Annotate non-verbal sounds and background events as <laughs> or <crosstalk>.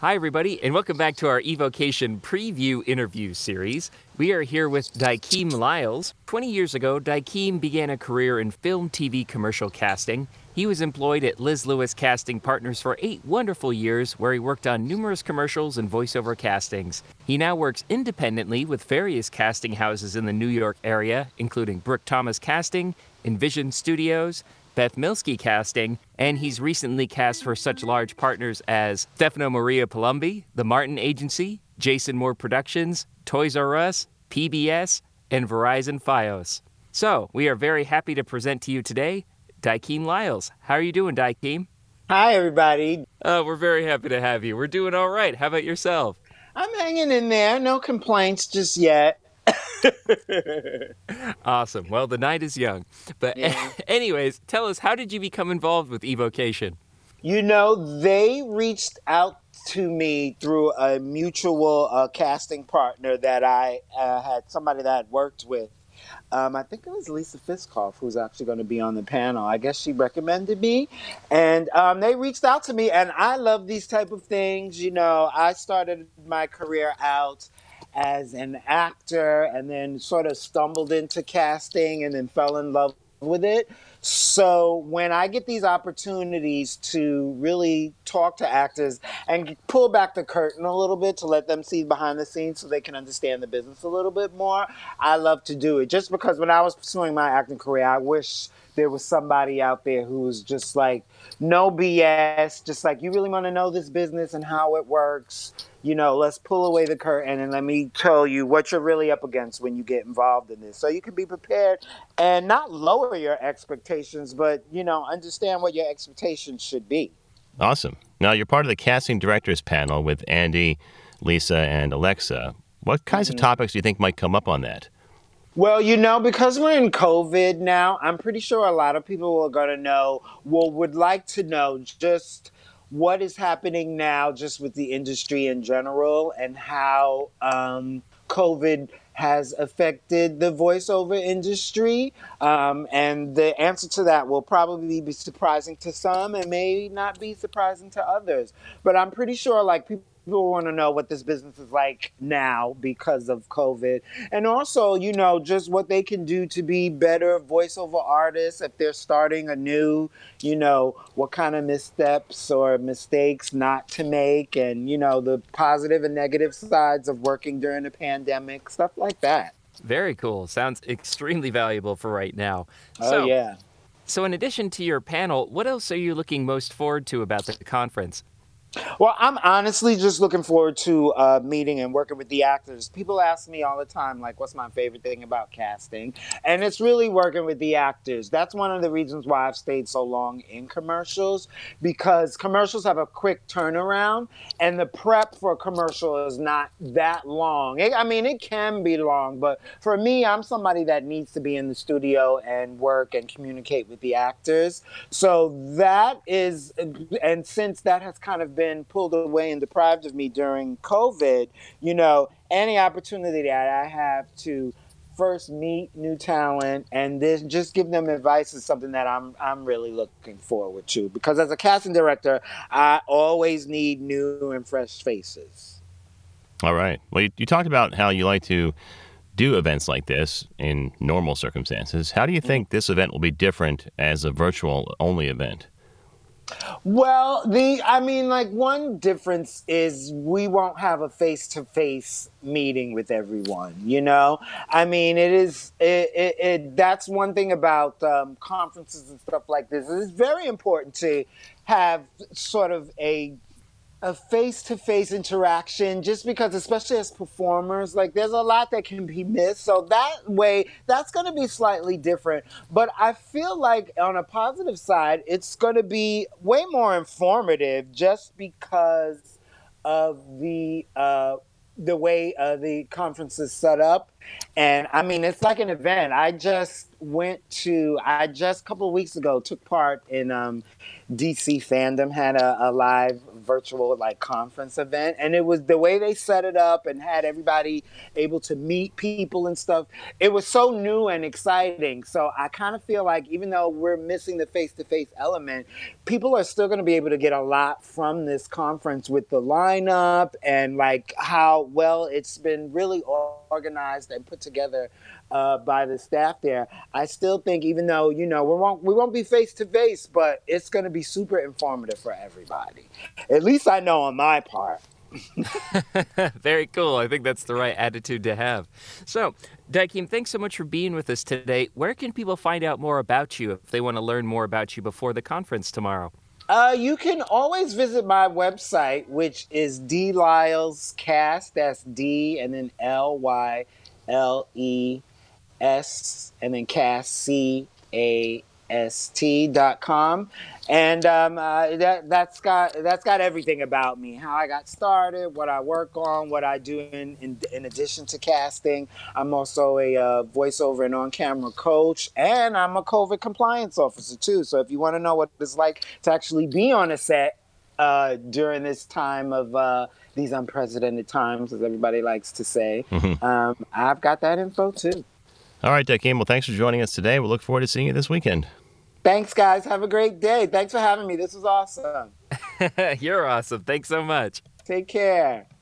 Hi, everybody, and welcome back to our eVOcation preview interview series. We are here with Diakeim Lyles. 20 years ago, Diakeim began a career in film, TV, commercial casting. He was employed at Liz Lewis Casting Partners for eight wonderful years, where he worked on numerous commercials and voiceover castings. He now works independently with various casting houses in the New York area, including Brooke Thomas Casting, Envision Studios, Beth Melsky casting, and he's recently cast for such large partners as Stefano Maria Palumbi, The Martin Agency, Jason Moore Productions, Toys R Us, PBS, and Verizon Fios. So, we are very happy to present to you today Diakeim Lyles. How are you doing, Diakeim? Hi, everybody. Uh, we're very happy to have you. We're doing all right. How about yourself? I'm hanging in there. No complaints just yet. <laughs> awesome. Well, the night is young. But, yeah. <laughs> anyways, tell us, how did you become involved with eVOcation? You know, they reached out to me through a mutual uh, casting partner that I uh, had somebody that I worked with. Um, I think it was Lisa Fiskoff who's actually going to be on the panel. I guess she recommended me, and um, they reached out to me. And I love these type of things. You know, I started my career out as an actor and then sort of stumbled into casting and then fell in love with it. So when I get these opportunities to really talk to actors and pull back the curtain a little bit to let them see behind the scenes so they can understand the business a little bit more, I love to do it. Just because when I was pursuing my acting career, I wish there was somebody out there who was just like no BS, just like you really want to know this business and how it works. You know, let's pull away the curtain and let me tell you what you're really up against when you get involved in this. So you can be prepared and not lower your expectations, but you know, understand what your expectations should be. Awesome. Now you're part of the casting directors panel with Andy, Lisa, and Alexa. What kinds mm-hmm. of topics do you think might come up on that? Well, you know, because we're in COVID now, I'm pretty sure a lot of people are going to know, well, would like to know just what is happening now, just with the industry in general, and how um, COVID has affected the voiceover industry. Um, and the answer to that will probably be surprising to some and may not be surprising to others. But I'm pretty sure, like, people people want to know what this business is like now because of COVID. And also, you know, just what they can do to be better voiceover artists if they're starting anew, you know, what kind of missteps or mistakes not to make, and, you know, the positive and negative sides of working during a pandemic, stuff like that. Very cool. Sounds extremely valuable for right now. Oh, so, yeah. So, in addition to your panel, what else are you looking most forward to about the conference? Well, I'm honestly just looking forward to uh, meeting and working with the actors. People ask me all the time, like, what's my favorite thing about casting? And it's really working with the actors. That's one of the reasons why I've stayed so long in commercials, because commercials have a quick turnaround, and the prep for a commercial is not that long. It, I mean, it can be long, but for me, I'm somebody that needs to be in the studio and work and communicate with the actors. So that is, and since that has kind of been pulled away and deprived of me during COVID, you know, any opportunity that I have to first meet new talent and then just give them advice is something that I'm I'm really looking forward to because as a casting director, I always need new and fresh faces. All right. Well, you, you talked about how you like to do events like this in normal circumstances. How do you mm. think this event will be different as a virtual only event? Well, the I mean, like one difference is we won't have a face to face meeting with everyone. You know, I mean, it is it, it, it that's one thing about um, conferences and stuff like this. It's very important to have sort of a a face-to-face interaction just because especially as performers like there's a lot that can be missed. So that way that's going to be slightly different. But i feel like on a positive side it's going to be way more informative just because of the uh, the way uh, the conference is set up. And i mean it's like an event. I just went to i just a couple of weeks ago took part in um, DC FanDome had a, a live virtual like conference event, and it was the way they set it up and had everybody able to meet people and stuff. It was so new and exciting. So I kind of feel like even though we're missing the face to face element, people are still going to be able to get a lot from this conference with the lineup and like how well it's been really organized and put together uh, by the staff there. I still think, even though you know we won't we won't be face to face, but it's going to be super informative for everybody. At least I know on my part. <laughs> Very cool. I think that's the right attitude to have. So, Diakeim, thanks so much for being with us today. Where can people find out more about you if they want to learn more about you before the conference tomorrow? Uh, you can always visit my website, which is D Lyles Cast. That's D and then L Y L E S and then cast C A S T dot com, and um, uh, that that's got that's got everything about me, how I got started, what I work on, what I do in in, in addition to casting. I'm also a uh, voiceover and on camera coach, and I'm a COVID compliance officer too. So if you want to know what it's like to actually be on a set uh, during this time of uh, these unprecedented times, as everybody likes to say, um, I've got that info too. All right, Diakeim. Well, thanks for joining us today. We look forward to seeing you this weekend. Thanks, guys. Have a great day. Thanks for having me. This was awesome. <laughs> You're awesome. Thanks so much. Take care.